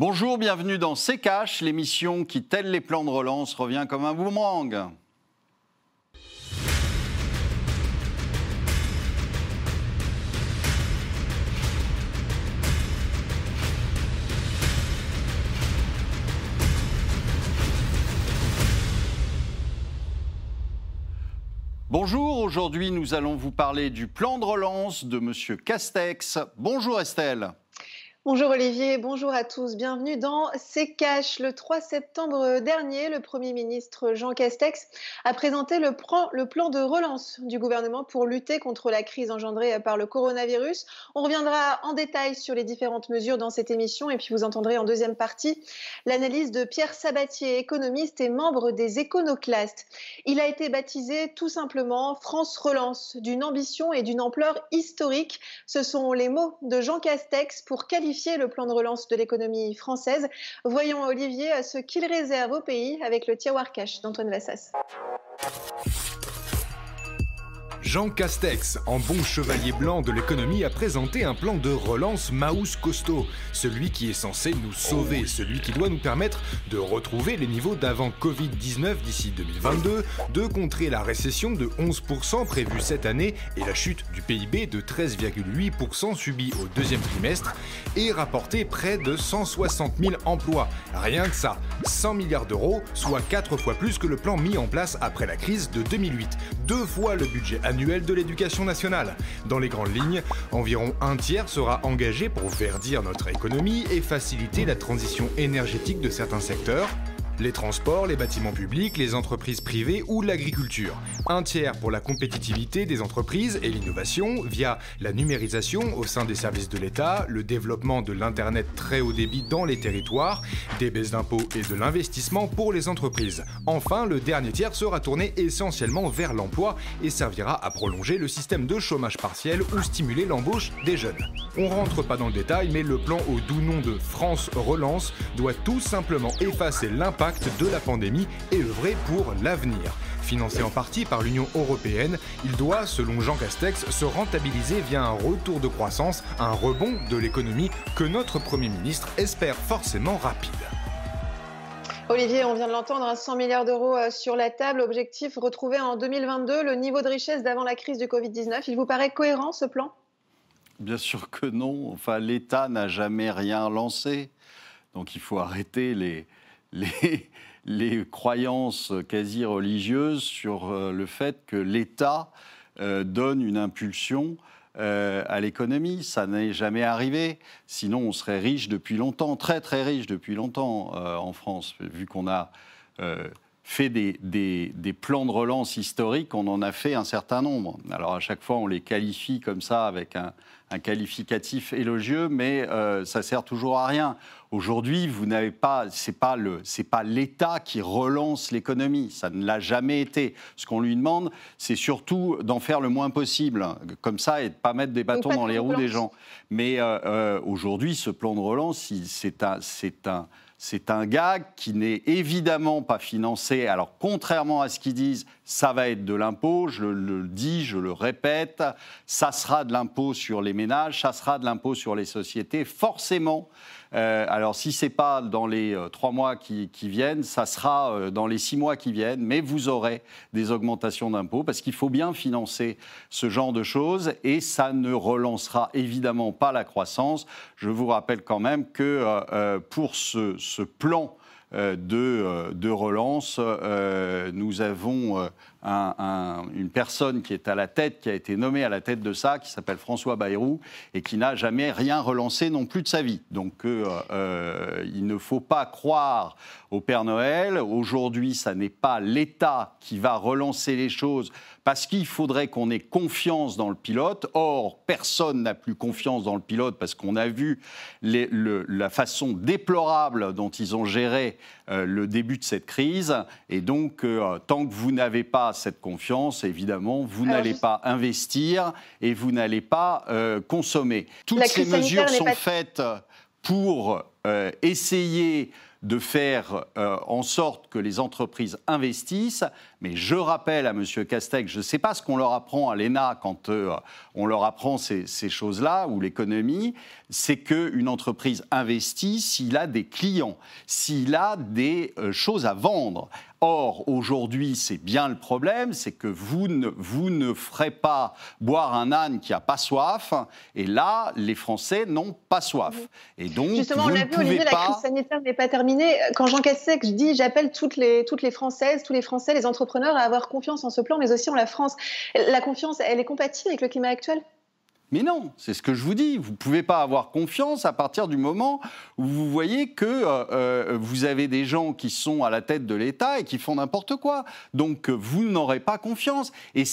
Bonjour, bienvenue dans C'est Cash, l'émission qui, tel les plans de relance, revient comme un boomerang. Bonjour, aujourd'hui nous allons vous parler du plan de relance de M. Castex. Bonjour Estelle. Bonjour Olivier, bonjour à tous. Bienvenue dans C'est Cash. Le 3 septembre dernier, le Premier ministre Jean Castex a présenté le plan, de relance du gouvernement pour lutter contre la crise engendrée par le coronavirus. On reviendra en détail sur les différentes mesures dans cette émission et puis vous entendrez en deuxième partie l'analyse de Pierre Sabatier, économiste et membre des Éconoclastes. Il a été baptisé tout simplement France Relance, d'une ambition et d'une ampleur historique. Ce sont les mots de Jean Castex pour qualifier le plan de relance de l'économie française. Voyons Olivier ce qu'il réserve au pays avec le tiroir cash d'Antoine Vassas. Jean Castex, en bon chevalier blanc de l'économie, a présenté un plan de relance Maus costaud, celui qui est censé nous sauver, celui qui doit nous permettre de retrouver les niveaux d'avant Covid-19 d'ici 2022, de contrer la récession de 11% prévue cette année et la chute du PIB de 13,8% subie au deuxième trimestre, et rapporter près de 160 000 emplois. Rien que ça, 100 milliards d'euros, soit 4 fois plus que le plan mis en place après la crise de 2008, deux fois le budget annuel de l'éducation nationale. Dans les grandes lignes, environ un tiers sera engagé pour verdir notre économie et faciliter la transition énergétique de certains secteurs, les transports, les bâtiments publics, les entreprises privées ou l'agriculture. Un tiers pour la compétitivité des entreprises et l'innovation via la numérisation au sein des services de l'État, le développement de l'Internet très haut débit dans les territoires, des baisses d'impôts et de l'investissement pour les entreprises. Enfin, le dernier tiers sera tourné essentiellement vers l'emploi et servira à prolonger le système de chômage partiel ou stimuler l'embauche des jeunes. On rentre pas dans le détail, mais le plan au doux nom de France Relance doit tout simplement effacer l'impact de la pandémie et œuvrer pour l'avenir. Financé en partie par l'Union européenne, il doit, selon Jean Castex, se rentabiliser via un retour de croissance, un rebond de l'économie que notre Premier ministre espère forcément rapide. Olivier, on vient de l'entendre, 100 hein, milliards d'euros euh, sur la table. Objectif retrouver en 2022 le niveau de richesse d'avant la crise du Covid-19. Il vous paraît cohérent ce plan? Bien sûr que non. Enfin, l'État n'a jamais rien lancé. Donc il faut arrêter les, les, croyances quasi religieuses sur euh, le fait que l'État euh, donne une impulsion euh, à l'économie. Ça n'est jamais arrivé. Sinon, on serait riche depuis longtemps, très très riche depuis longtemps en France, vu qu'on a fait des, des, plans de relance historiques, on en a fait un certain nombre. Alors à chaque fois, on les qualifie comme ça avec un, un qualificatif élogieux, mais euh, ça sert toujours à rien. Aujourd'hui, vous n'avez pas, c'est pas le, c'est pas l'État qui relance l'économie. Ça ne l'a jamais été. Ce qu'on lui demande, c'est surtout d'en faire le moins possible, comme ça, et de pas mettre des bâtons dans les roues des gens. Mais euh, euh, aujourd'hui, ce plan de relance, c'est un, c'est un c'est un gag qui n'est évidemment pas financé. Alors, contrairement à ce qu'ils disent, ça va être de l'impôt. Je le dis, je le répète, ça sera de l'impôt sur les ménages, ça sera de l'impôt sur les sociétés. Forcément, euh, alors, si ce n'est pas dans les euh, trois mois qui, viennent, ça sera euh, dans les six mois qui viennent, mais vous aurez des augmentations d'impôts parce qu'il faut bien financer ce genre de choses et ça ne relancera évidemment pas la croissance. Je vous rappelle quand même que pour ce, plan de, relance, nous avons une personne qui est à la tête, qui a été nommée à la tête de ça, qui s'appelle François Bayrou, et qui n'a jamais rien relancé non plus de sa vie. Donc euh, euh, il ne faut pas croire au Père Noël. Aujourd'hui, ça n'est pas l'État qui va relancer les choses parce qu'il faudrait qu'on ait confiance dans le pilote. Or, personne n'a plus confiance dans le pilote parce qu'on a vu la façon déplorable dont ils ont géré euh, le début de cette crise. Et donc, tant que vous n'avez pas cette confiance, évidemment, vous n'allez pas investir et vous n'allez pas euh, consommer. Toutes ces mesures sont faites pour euh, essayer de faire euh, en sorte que les entreprises investissent. Mais je rappelle à M. Castex, je ne sais pas ce qu'on leur apprend à l'ENA quand euh, on leur apprend ces, choses-là, ou l'économie, c'est qu'une entreprise investit s'il a des clients, s'il a des euh, choses à vendre. Or, aujourd'hui, c'est bien le problème, c'est que vous ne, vous ne ferez pas boire un âne qui n'a pas soif, et là, les Français n'ont pas soif. Et donc, Justement, on l'a vu, Olivier, la crise sanitaire n'est pas terminée. Quand Jean Castex dit « j'appelle toutes les, toutes les Françaises, tous les Français, les à avoir confiance en ce plan, mais aussi en la France », la confiance, elle est compatible avec le climat actuel? Mais non, c'est ce que je vous dis. Vous ne pouvez pas avoir confiance à partir du moment où vous voyez que euh, euh, vous avez des gens qui sont à la tête de l'État et qui font n'importe quoi. Donc vous n'aurez pas confiance. Et,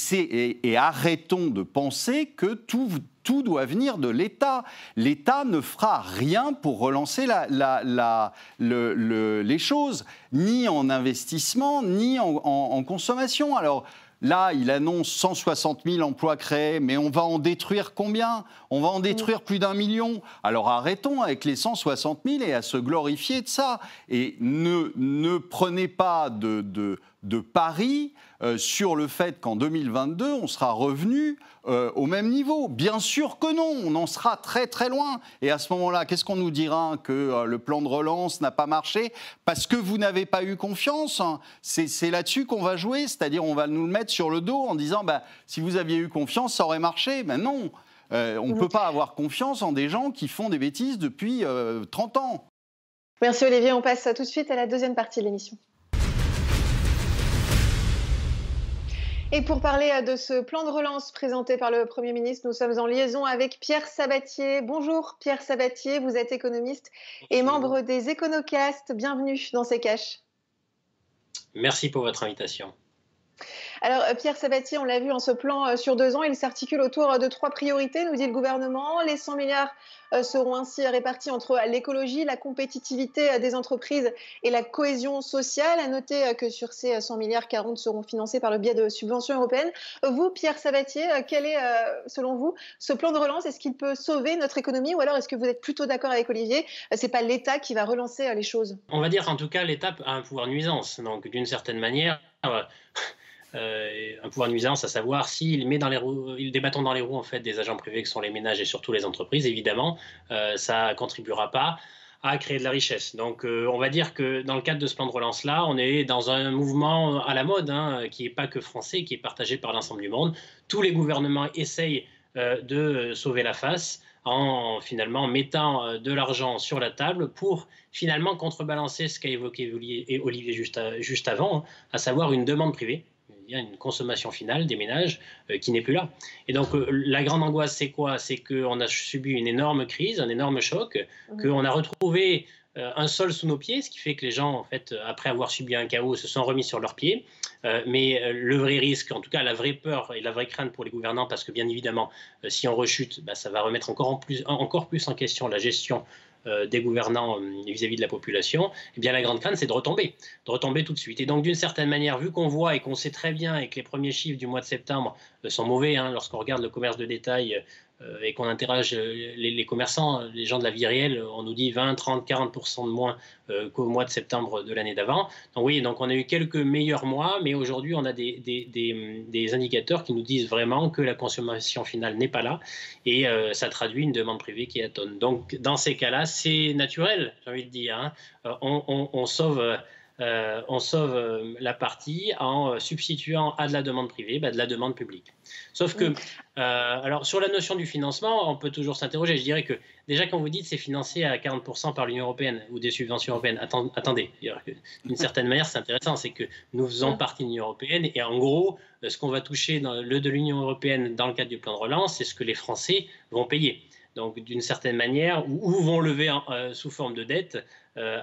et, arrêtons de penser que tout, tout doit venir de l'État. L'État ne fera rien pour relancer la, la, les choses, ni en investissement, ni en, consommation. Alors, Là, il annonce 160 000 emplois créés, mais on va en détruire combien? On va en détruire plus d'un million? Alors arrêtons avec les 160 000 et à se glorifier de ça. Et ne, ne prenez pas de, de, de paris euh, sur le fait qu'en 2022, on sera revenu euh, au même niveau. Bien sûr que non, on en sera très très loin. Et à ce moment-là, qu'est-ce qu'on nous dira Que euh, le plan de relance n'a pas marché? Parce que vous n'avez pas eu confiance C'est là-dessus qu'on va jouer, c'est-à-dire on va nous le mettre sur le dos en disant bah, si vous aviez eu confiance, ça aurait marché. Mais non, on ne peut pas avoir confiance en des gens qui font des bêtises depuis 30 ans. Merci Olivier, on passe tout de suite à la deuxième partie de l'émission. Et pour parler euh, de ce plan de relance présenté par le Premier ministre, nous sommes en liaison avec Pierre Sabatier. Bonjour Pierre Sabatier, vous êtes économiste et membre des Éconocastes. Bienvenue dans ces caches. Merci pour votre invitation. Alors, euh, Pierre Sabatier, on l'a vu en ce plan euh, sur deux ans, il s'articule autour euh, de trois priorités, nous dit le gouvernement. Les 100 milliards seront ainsi répartis entre l'écologie, la compétitivité des entreprises et la cohésion sociale. À noter que sur ces 100 milliards, 40 seront financés par le biais de subventions européennes. Vous, Pierre Sabatier, quel est, selon vous, ce plan de relance? Est-ce qu'il peut sauver notre économie ou alors est-ce que vous êtes plutôt d'accord avec Olivier? C'est pas l'État qui va relancer les choses On va dire en tout cas l'État a un pouvoir nuisance. Donc, d'une certaine manière, un pouvoir de nuisance, à savoir s'il met dans les roues, il bâtons dans les roues en fait des agents privés qui sont les ménages et surtout les entreprises, évidemment, euh, ça contribuera pas à créer de la richesse. Donc, euh, on va dire que dans le cadre de ce plan de relance-là, on est dans un mouvement à la mode, hein, qui n'est pas que français, qui est partagé par l'ensemble du monde. Tous les gouvernements essayent de sauver la face en finalement mettant de l'argent sur la table pour finalement contrebalancer ce qu'a évoqué Olivier juste, juste avant, à savoir une demande privée il y a une consommation finale des ménages euh, qui n'est plus là. Et donc euh, la grande angoisse, c'est quoi? C'est qu'on a subi une énorme crise, un énorme choc, qu'on a retrouvé euh, un sol sous nos pieds, ce qui fait que les gens, en fait, après avoir subi un chaos, se sont remis sur leurs pieds. mais le vrai risque, en tout cas la vraie peur et la vraie crainte pour les gouvernants, parce que bien évidemment, si on rechute, bah, ça va remettre encore, en plus, encore plus en question la gestion euh, des gouvernants euh, vis-à-vis de la population, eh bien la grande crainte, c'est de retomber, de retomber tout de suite. Et donc, d'une certaine manière, vu qu'on voit et qu'on sait très bien et que les premiers chiffres du mois de septembre euh, sont mauvais, hein, lorsqu'on regarde le commerce de détail et qu'on interroge euh, les, commerçants, les gens de la vie réelle, on nous dit 20, 30, 40% de moins euh, qu'au mois de septembre de l'année d'avant. Donc oui, donc on a eu quelques meilleurs mois, mais aujourd'hui on a des, des, indicateurs qui nous disent vraiment que la consommation finale n'est pas là et ça traduit une demande privée qui attonne. Donc dans ces cas-là, c'est naturel, j'ai envie de dire. Hein. on, sauve euh, on sauve euh, la partie en euh, substituant à de la demande privée bah, de la demande publique. Sauf que, alors sur la notion du financement, on peut toujours s'interroger. Je dirais que déjà quand vous dites c'est financé à 40% par l'Union européenne ou des subventions européennes, attendez, d'une certaine manière c'est intéressant, c'est que nous faisons partie de l'Union européenne et en gros, ce qu'on va toucher dans le de l'Union européenne dans le cadre du plan de relance, c'est ce que les Français vont payer donc d'une certaine manière, ou, vont lever sous forme de dette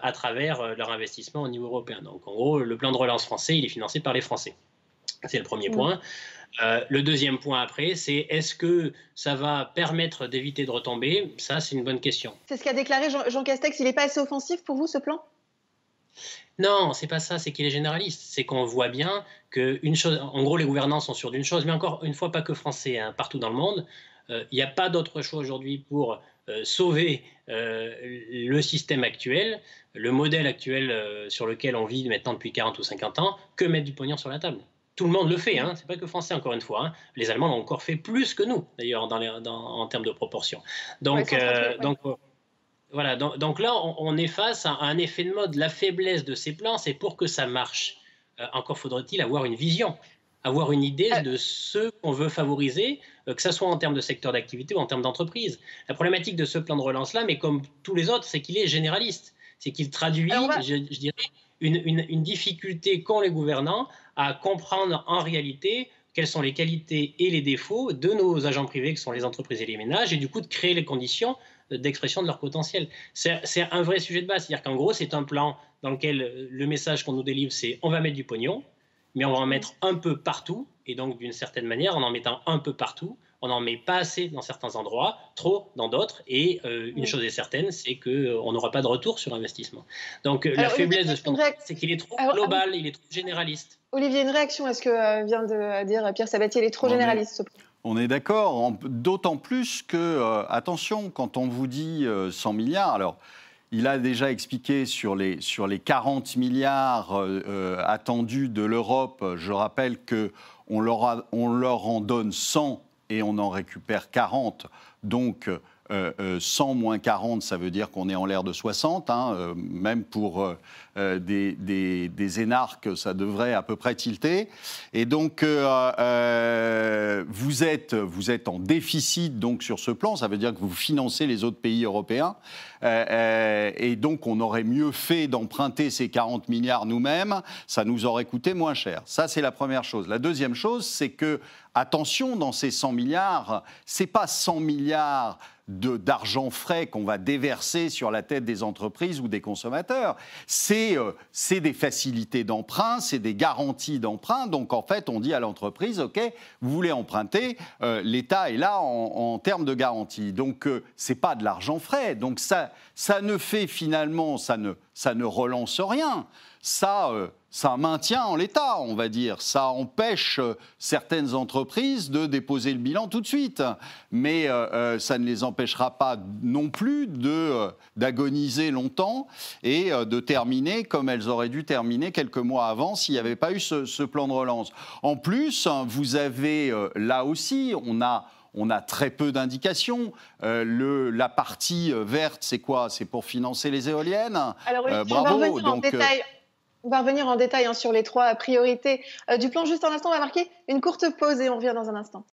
à travers euh, leur investissement au niveau européen. Donc en gros, le plan de relance français, il est financé par les Français. C'est le premier point. Euh, le deuxième point après, c'est est-ce que ça va permettre d'éviter de retomber? Ça, c'est une bonne question. C'est ce qu'a déclaré Jean, Castex. Il n'est pas assez offensif pour vous, ce plan? Non, c'est pas ça, c'est qu'il est généraliste. C'est qu'on voit bien que une chose, en gros, les gouvernants sont sûrs d'une chose, mais encore une fois, pas que français, hein, partout dans le monde, il n'y a pas d'autre choix aujourd'hui pour sauver le système actuel, le modèle actuel sur lequel on vit maintenant depuis 40 ou 50 ans, que mettre du pognon sur la table. Tout le monde le fait, hein. c'est pas que français encore une fois. Hein. Les Allemands l'ont encore fait plus que nous, d'ailleurs, en termes de proportion. Donc, donc voilà, donc, là, on, est face à un effet de mode. La faiblesse de ces plans, c'est pour que ça marche. Euh, encore faudrait-il avoir une vision, avoir une idée euh. de ce qu'on veut favoriser, euh, que ce soit en termes de secteur d'activité ou en termes d'entreprise. La problématique de ce plan de relance-là, mais comme tous les autres, c'est qu'il est généraliste. C'est qu'il traduit, je, dirais, une, une difficulté qu'ont les gouvernants à comprendre en réalité quelles sont les qualités et les défauts de nos agents privés, qui sont les entreprises et les ménages, et du coup de créer les conditions d'expression de leur potentiel. C'est un vrai sujet de base. C'est-à-dire qu'en gros, c'est un plan dans lequel le message qu'on nous délivre, c'est on va mettre du pognon, mais on va en mettre un peu partout. Et donc, d'une certaine manière, en en mettant un peu partout, on n'en met pas assez dans certains endroits, trop dans d'autres. Et euh, une chose est certaine, c'est qu'on euh, n'aura pas de retour sur investissement. Donc, euh, la faiblesse de ce plan, c'est qu'il est trop global, il est trop généraliste. Olivier, une réaction à ce que vient de dire Pierre Sabatier, il est trop généraliste ce plan. On est d'accord, d'autant plus que, euh, attention, quand on vous dit 100 euh, milliards, alors il a déjà expliqué sur les, sur les 40 milliards euh, attendus de l'Europe, je rappelle qu'on leur, on leur en donne 100 et on en récupère 40. Donc, 100 euh, euh, moins 40, ça veut dire qu'on est en l'air de 60. Hein, euh, même pour des, des, énarques, ça devrait à peu près tilter. Et donc, vous, êtes, vous êtes en déficit donc, sur ce plan. Ça veut dire que vous financez les autres pays européens. et donc, on aurait mieux fait d'emprunter ces 40 milliards nous-mêmes. Ça nous aurait coûté moins cher. Ça, c'est la première chose. La deuxième chose, c'est que, attention, dans ces 100 milliards, c'est pas 100 milliards d'argent frais qu'on va déverser sur la tête des entreprises ou des consommateurs. C'est euh, des facilités d'emprunt, c'est des garanties d'emprunt. Donc en fait, on dit à l'entreprise, OK, vous voulez emprunter, euh, l'État est là en, termes de garantie. Donc euh, ce n'est pas de l'argent frais. Donc ça, ça ne fait finalement, ça ne, ça ne relance rien. Ça ça maintient en l'état, on va dire. Ça empêche euh, certaines entreprises de déposer le bilan tout de suite. Mais euh, euh, ça ne les empêchera pas non plus d'agoniser longtemps et de terminer comme elles auraient dû terminer quelques mois avant s'il n'y avait pas eu ce, plan de relance. En plus, vous avez là aussi, on a on a très peu d'indications. la partie verte, c'est quoi? C'est pour financer les éoliennes? Alors, bravo. Donc, on va revenir en détail hein, sur les trois priorités euh, du plan. Juste un instant, on va marquer une courte pause et on revient dans un instant.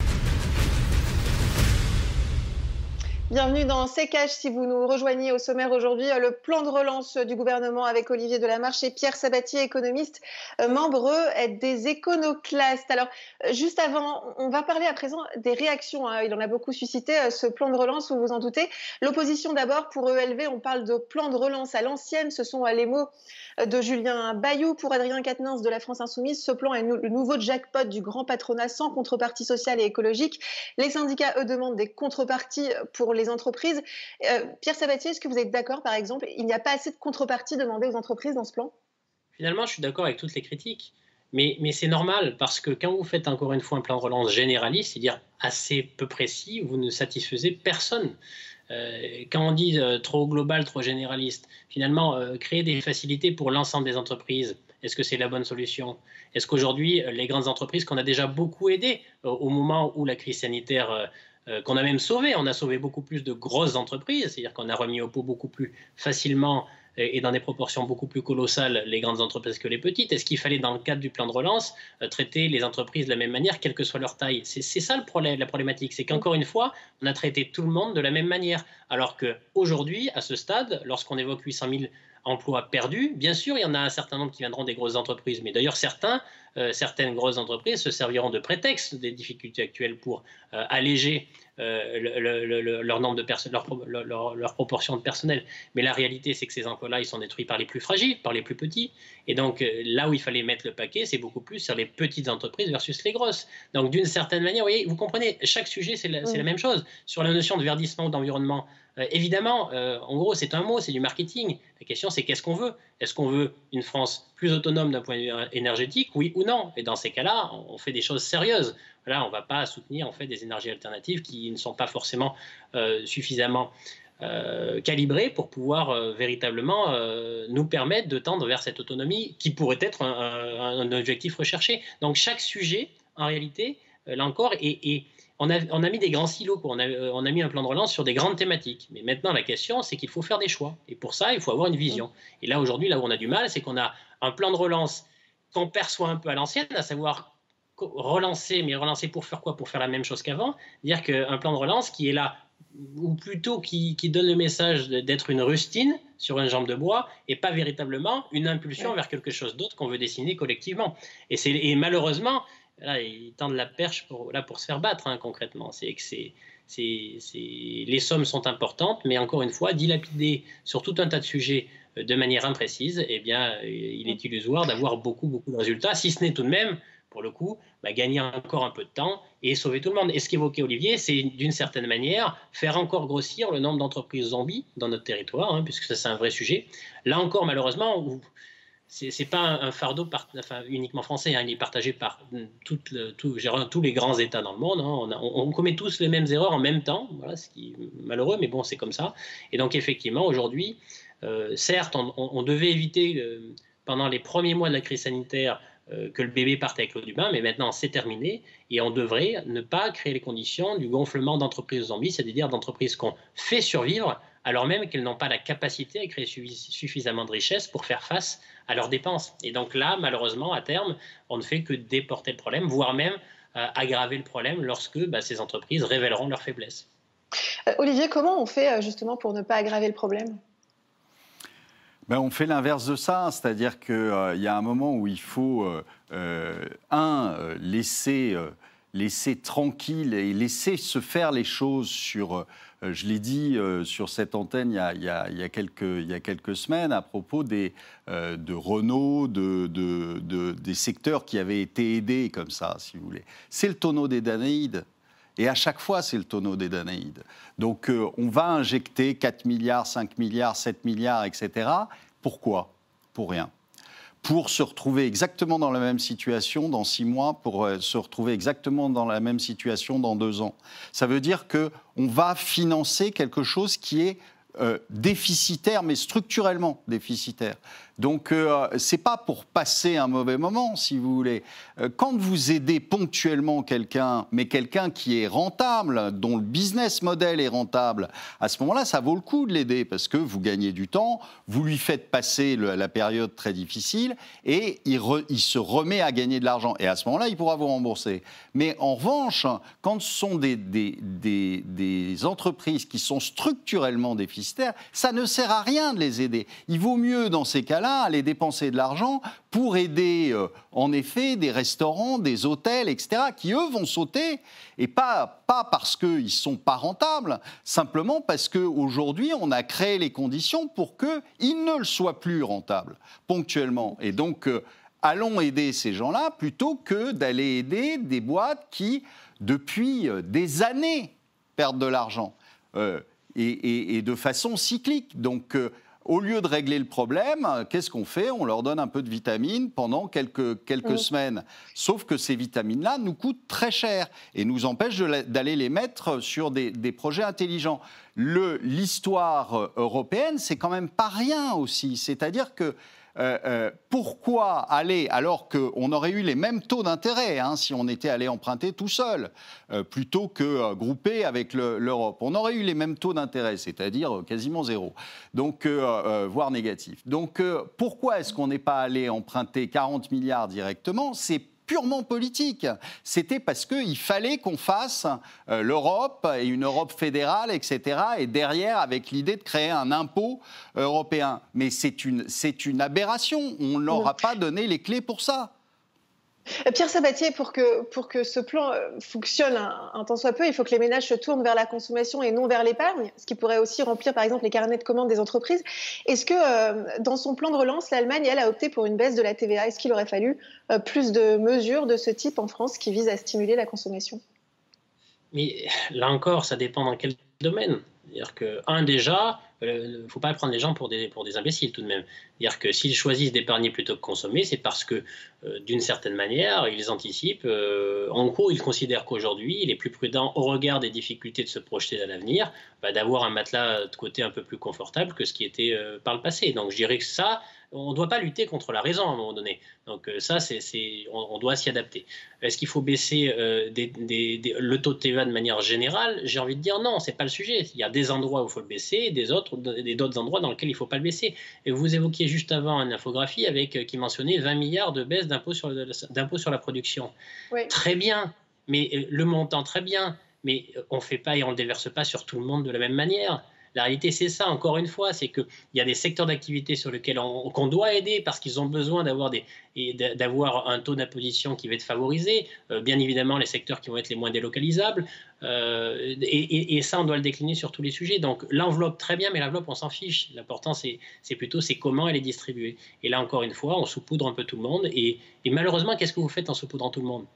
Bienvenue dans CKH. Si vous nous rejoignez au sommaire aujourd'hui, euh, le plan de relance du gouvernement avec Olivier Delamarche et Pierre Sabatier, économiste, euh, membre des éconoclastes. Alors, juste avant, on va parler à présent des réactions. Hein. Il en a beaucoup suscité, ce plan de relance, vous vous en doutez. L'opposition d'abord, pour ELV, on parle de plan de relance à l'ancienne. Ce sont les mots de Julien Bayou pour Adrien Quatennens de la France Insoumise. Ce plan est le nouveau jackpot du grand patronat sans contrepartie sociale et écologique. Les syndicats, eux, demandent des contreparties pour les entreprises. Euh, Pierre Sabatier, est-ce que vous êtes d'accord, par exemple Il n'y a pas assez de contreparties demandées aux entreprises dans ce plan? Finalement, je suis d'accord avec toutes les critiques. Mais, c'est normal parce que quand vous faites encore une fois un plan de relance généraliste, c'est-à-dire assez peu précis, vous ne satisfaisez personne. Euh, quand on dit euh, trop global, trop généraliste, finalement, créer des facilités pour l'ensemble des entreprises, est-ce que c'est la bonne solution? Est-ce qu'aujourd'hui, les grandes entreprises qu'on a déjà beaucoup aidées au moment où la crise sanitaire qu'on a même sauvé. On a sauvé beaucoup plus de grosses entreprises, c'est-à-dire qu'on a remis au pot beaucoup plus facilement et dans des proportions beaucoup plus colossales les grandes entreprises que les petites. Est-ce qu'il fallait, dans le cadre du plan de relance, euh, traiter les entreprises de la même manière, quelle que soit leur taille? C'est ça le problème, la problématique. C'est qu'encore une fois, on a traité tout le monde de la même manière. Alors qu'aujourd'hui, à ce stade, lorsqu'on évoque 800 000 emplois perdus. Bien sûr, il y en a un certain nombre qui viendront des grosses entreprises, mais d'ailleurs certains, euh, certaines grosses entreprises se serviront de prétexte des difficultés actuelles pour euh, alléger euh, leur nombre de personnes, leur, proportion de personnel. Mais la réalité, c'est que ces emplois-là, ils sont détruits par les plus fragiles, par les plus petits. Et donc là où il fallait mettre le paquet, c'est beaucoup plus sur les petites entreprises versus les grosses. Donc d'une certaine manière, vous, voyez, vous comprenez, chaque sujet, c'est la, la, même chose. Sur la notion de verdissement ou d'environnement, euh, évidemment, euh, en gros, c'est un mot, c'est du marketing. La question, c'est qu'est-ce qu'on veut? Est-ce qu'on veut une France plus autonome d'un point de vue énergétique, oui ou non Et dans ces cas-là, on fait des choses sérieuses. Là, on ne va pas soutenir en fait des énergies alternatives qui ne sont pas forcément suffisamment euh, calibré pour pouvoir véritablement nous permettre de tendre vers cette autonomie qui pourrait être un, objectif recherché. Donc chaque sujet, en réalité, là encore, et, on, a, on, a, mis des grands silos, On, a, on, a, mis un plan de relance sur des grandes thématiques. Mais maintenant, la question, c'est qu'il faut faire des choix. Et pour ça, il faut avoir une vision. Et là, aujourd'hui, là où on a du mal, c'est qu'on a un plan de relance qu'on perçoit un peu à l'ancienne, à savoir relancer, mais relancer pour faire quoi? Pour faire la même chose qu'avant. Dire qu'un plan de relance qui est là ou plutôt qui, donne le message d'être une rustine sur une jambe de bois et pas véritablement une impulsion vers quelque chose d'autre qu'on veut dessiner collectivement. Et, et malheureusement, là, ils tendent la perche pour, là, pour se faire battre hein, concrètement. C'est les sommes sont importantes, mais encore une fois, dilapider sur tout un tas de sujets euh, de manière imprécise, eh bien, euh, il est illusoire d'avoir beaucoup, beaucoup de résultats, si ce n'est tout de même pour le coup, bah, gagner encore un peu de temps et sauver tout le monde. Et ce qu'évoquait Olivier, c'est d'une certaine manière faire encore grossir le nombre d'entreprises zombies dans notre territoire, hein, puisque ça c'est un vrai sujet. Là encore, malheureusement, ce n'est pas un fardeau uniquement français, hein, il est partagé par tout, tous les grands États dans le monde. Hein. On, commet tous les mêmes erreurs en même temps, voilà, ce qui est malheureux, mais bon, c'est comme ça. Et donc effectivement, aujourd'hui, euh, certes, on, devait éviter, euh, pendant les premiers mois de la crise sanitaire, euh, que le bébé parte avec l'eau du bain, mais maintenant c'est terminé et on devrait ne pas créer les conditions du gonflement d'entreprises zombies, c'est-à-dire d'entreprises qu'on fait survivre alors même qu'elles n'ont pas la capacité à créer suffisamment de richesses pour faire face à leurs dépenses. Et donc là, malheureusement, à terme, on ne fait que déporter le problème, voire même euh, aggraver le problème lorsque bah, ces entreprises révéleront leurs faiblesses. Euh, Olivier, comment on fait justement pour ne pas aggraver le problème? Ben, on fait l'inverse de ça, c'est-à-dire qu'il euh, y a un moment où il faut, euh, euh, un, laisser, laisser tranquille et laisser se faire les choses sur, je l'ai dit sur cette antenne il y, a, quelques, semaines à propos des, de Renault, de, de, des secteurs qui avaient été aidés comme ça, si vous voulez. C'est le tonneau des Danaïdes. Et à chaque fois, c'est le tonneau des Danaïdes. Donc euh, on va injecter 4 milliards, 5 milliards, 7 milliards, etc. Pourquoi? Pour rien. Pour se retrouver exactement dans la même situation dans six mois, pour euh, se retrouver exactement dans la même situation dans deux ans. Ça veut dire qu'on va financer quelque chose qui est euh, déficitaire, mais structurellement déficitaire. Donc, euh, ce n'est pas pour passer un mauvais moment, si vous voulez. Euh, quand vous aidez ponctuellement quelqu'un, mais quelqu'un qui est rentable, dont le business model est rentable, à ce moment-là, ça vaut le coup de l'aider parce que vous gagnez du temps, vous lui faites passer la période très difficile et il, se remet à gagner de l'argent. Et à ce moment-là, il pourra vous rembourser. Mais en revanche, quand ce sont des entreprises qui sont structurellement déficitaires, ça ne sert à rien de les aider. Il vaut mieux, dans ces cas-là, aller dépenser de l'argent pour aider, euh, en effet, des restaurants, des hôtels, etc., qui, eux, vont sauter, et pas, pas parce qu'ils ne sont pas rentables, simplement parce qu'aujourd'hui, on a créé les conditions pour qu'ils ne le soient plus rentables, ponctuellement. Et donc, euh, allons aider ces gens-là plutôt que d'aller aider des boîtes qui, depuis euh, des années, perdent de l'argent. et, et, de façon cyclique. Donc, au lieu de régler le problème, qu'est-ce qu'on fait? On leur donne un peu de vitamines pendant quelques, quelques semaines. Sauf que ces vitamines-là nous coûtent très cher et nous empêchent d'aller les mettre sur des, des projets intelligents. L'histoire européenne, c'est quand même pas rien aussi. C'est-à-dire que euh, euh, pourquoi aller, alors qu'on aurait eu les mêmes taux d'intérêt hein, si on était allé emprunter tout seul, euh, plutôt que groupé avec l'Europe? On aurait eu les mêmes taux d'intérêt, c'est-à-dire quasiment zéro, donc, voire négatif. Donc pourquoi est-ce qu'on n'est pas allé emprunter 40 milliards directement? Purement politique. C'était parce qu'il fallait qu'on fasse euh, l'Europe et une Europe fédérale, etc. Et derrière, avec l'idée de créer un impôt européen. Mais c'est une, une aberration. On ne leur a pas donné les clés pour ça. Euh, Pierre Sabatier, pour que, pour que ce plan euh, fonctionne un, temps soit peu, il faut que les ménages se tournent vers la consommation et non vers l'épargne, ce qui pourrait aussi remplir par exemple les carnets de commandes des entreprises. Est-ce que euh, dans son plan de relance, l'Allemagne, elle, a opté pour une baisse de la TVA? Est-ce qu'il aurait fallu plus de mesures de ce type en France qui visent à stimuler la consommation? Mais là encore, ça dépend dans quel domaine. C'est-à-dire que, un, déjà, il euh, ne faut pas prendre les gens pour des, pour des imbéciles tout de même. C'est-à-dire que s'ils choisissent d'épargner plutôt que consommer, c'est parce que, euh, d'une certaine manière, ils anticipent. Euh, en gros, ils considèrent qu'aujourd'hui, il est plus prudent, au regard des difficultés de se projeter à l'avenir, bah, d'avoir un matelas de côté un peu plus confortable que ce qui était par le passé. Donc, je dirais que ça, on ne doit pas lutter contre la raison à un moment donné. Donc ça, c'est, on, doit s'y adapter. Est-ce qu'il faut baisser le taux de TVA de manière générale? J'ai envie de dire non, c'est pas le sujet. Il y a des endroits où il faut le baisser, des autres et d'autres endroits dans lesquels il ne faut pas le baisser. Et vous évoquiez juste avant une infographie avec, euh, qui mentionnait 20 milliards de baisse d'impôts sur, sur la production. Très bien, mais euh, le montant, très bien, mais euh, on ne fait pas et on ne le déverse pas sur tout le monde de la même manière. La réalité, c'est ça, encore une fois, c'est qu'il y a des secteurs d'activité sur lesquels on, doit aider parce qu'ils ont besoin d'avoir, un taux d'imposition qui va être favorisé. Euh, bien évidemment, les secteurs qui vont être les moins délocalisables. Euh, et, ça, on doit le décliner sur tous les sujets. Donc l'enveloppe, très bien, mais l'enveloppe, on s'en fiche. L'important, c'est, plutôt comment elle est distribuée. Et là, encore une fois, on saupoudre un peu tout le monde. Et, et malheureusement, qu'est-ce que vous faites en saupoudrant tout le monde?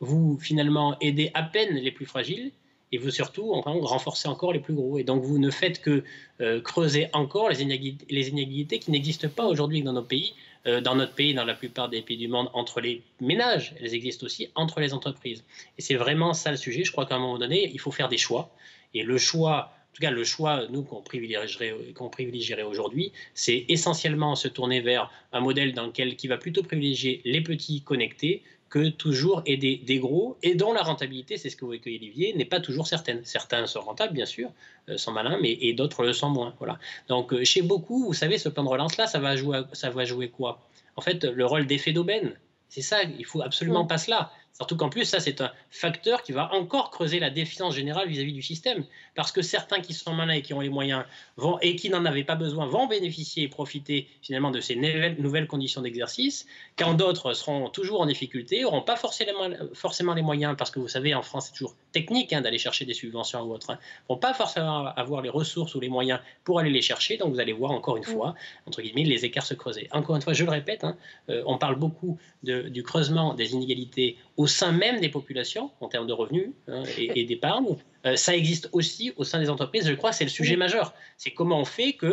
Vous, finalement, aidez à peine les plus fragiles et vous surtout enfin, renforcez encore les plus gros. Et donc vous ne faites que euh, creuser encore les inégalités, qui n'existent pas aujourd'hui dans nos pays, euh, dans notre pays, dans la plupart des pays du monde, entre les ménages. Elles existent aussi entre les entreprises. Et c'est vraiment ça le sujet. Je crois qu'à un moment donné, il faut faire des choix. Et le choix, en tout cas le choix, nous, qu'on privilégierait, privilégierait aujourd'hui, c'est essentiellement se tourner vers un modèle dans lequel, qui va plutôt privilégier les petits connectés que toujours aider des gros et dont la rentabilité, c'est ce que vous évoquez Olivier, n'est pas toujours certaine. Certains sont rentables, bien sûr, euh, sont malins, mais et d'autres le sont moins. Voilà. Donc euh, chez beaucoup, vous savez, ce plan de relance-là, ça va jouer, ça va jouer quoi? En fait, le rôle d'effet d'aubaine. C'est ça, il faut absolument pas cela. Surtout qu'en plus, ça, c'est un facteur qui va encore creuser la défiance générale vis-à-vis du système. Parce que certains qui sont malins et qui ont les moyens vont, et qui n'en avaient pas besoin vont bénéficier et profiter finalement de ces nouvelles conditions d'exercice, quand d'autres seront toujours en difficulté, n'auront pas forcément, forcément les moyens, parce que vous savez, en France, c'est toujours technique hein, d'aller chercher des subventions ou autre, hein, vont pas forcément avoir les ressources ou les moyens pour aller les chercher. Donc vous allez voir encore une fois, entre guillemets, les écarts se creuser. Encore une fois, je le répète, hein, euh, on parle beaucoup du creusement des inégalités au sein même des populations, en termes de revenus hein, et, d'épargne. Euh, ça existe aussi au sein des entreprises. Je crois que c'est le sujet majeur. C'est comment on fait que,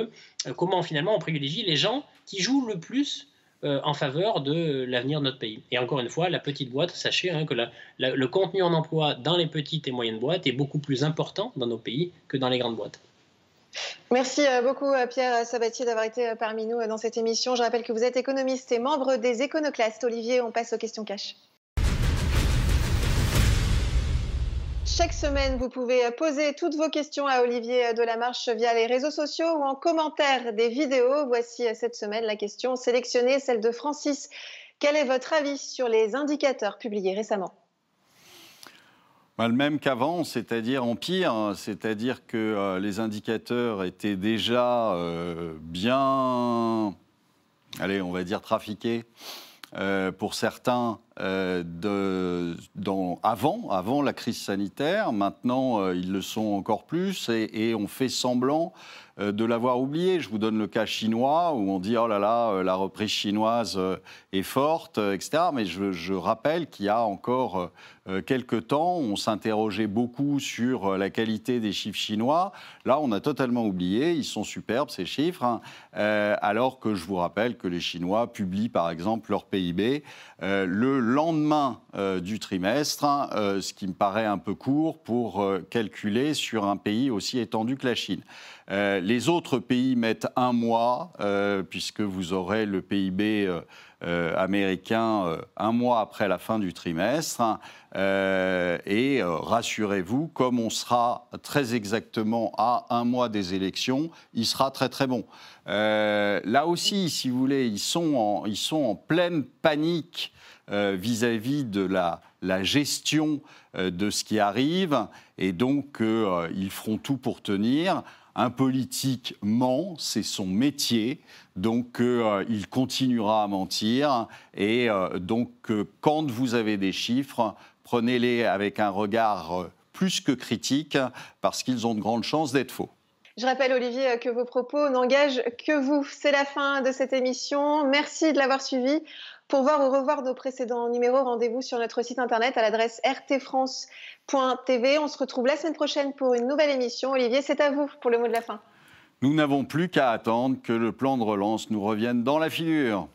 euh, comment finalement on privilégie les gens qui jouent le plus euh, en faveur de l'avenir de notre pays. Et encore une fois, la petite boîte, sachez hein, que le contenu en emploi dans les petites et moyennes boîtes est beaucoup plus important dans nos pays que dans les grandes boîtes. Merci beaucoup Pierre Sabatier d'avoir été parmi nous dans cette émission. Je rappelle que vous êtes économiste et membre des Éconoclastes. Olivier, on passe aux questions cash. Chaque semaine, vous pouvez poser toutes vos questions à Olivier Delamarche via les réseaux sociaux ou en commentaire des vidéos. Voici cette semaine la question sélectionnée, celle de Francis. Quel est votre avis sur les indicateurs publiés récemment? Bah, le même qu'avant, c'est-à-dire en pire, c'est-à-dire que euh, les indicateurs étaient déjà euh, bien, allez, on va dire trafiqués euh, pour certains euh, avant, avant la crise sanitaire. Maintenant, euh, ils le sont encore plus et, on fait semblant de l'avoir oublié. Je vous donne le cas chinois où on dit oh là là, la reprise chinoise est forte, etc. Mais je rappelle qu'il y a encore euh, quelques temps, on s'interrogeait beaucoup sur euh, la qualité des chiffres chinois. Là, on a totalement oublié. Ils sont superbes, ces chiffres. Hein. Euh, alors que je vous rappelle que les Chinois publient, par exemple, leur PIB le lendemain du trimestre, hein, ce qui me paraît un peu court pour calculer sur un pays aussi étendu que la Chine. les autres pays mettent un mois, puisque vous aurez le PIB euh, américain euh, un mois après la fin du trimestre. Euh, et rassurez-vous, comme on sera très exactement à un mois des élections, il sera très très bon. là aussi, si vous voulez, ils sont en pleine panique vis-à-vis de la, gestion de ce qui arrive, et donc ils feront tout pour tenir. Un politique ment, c'est son métier, donc euh, il continuera à mentir. Et euh, donc euh, quand vous avez des chiffres, prenez-les avec un regard plus que critique, parce qu'ils ont de grandes chances d'être faux. Je rappelle, Olivier, que vos propos n'engagent que vous. C'est la fin de cette émission. Merci de l'avoir suivi. Pour voir ou revoir nos précédents numéros, rendez-vous sur notre site internet à l'adresse rtfrance.tv. On se retrouve la semaine prochaine pour une nouvelle émission. Olivier, c'est à vous pour le mot de la fin. Nous n'avons plus qu'à attendre que le plan de relance nous revienne dans la figure.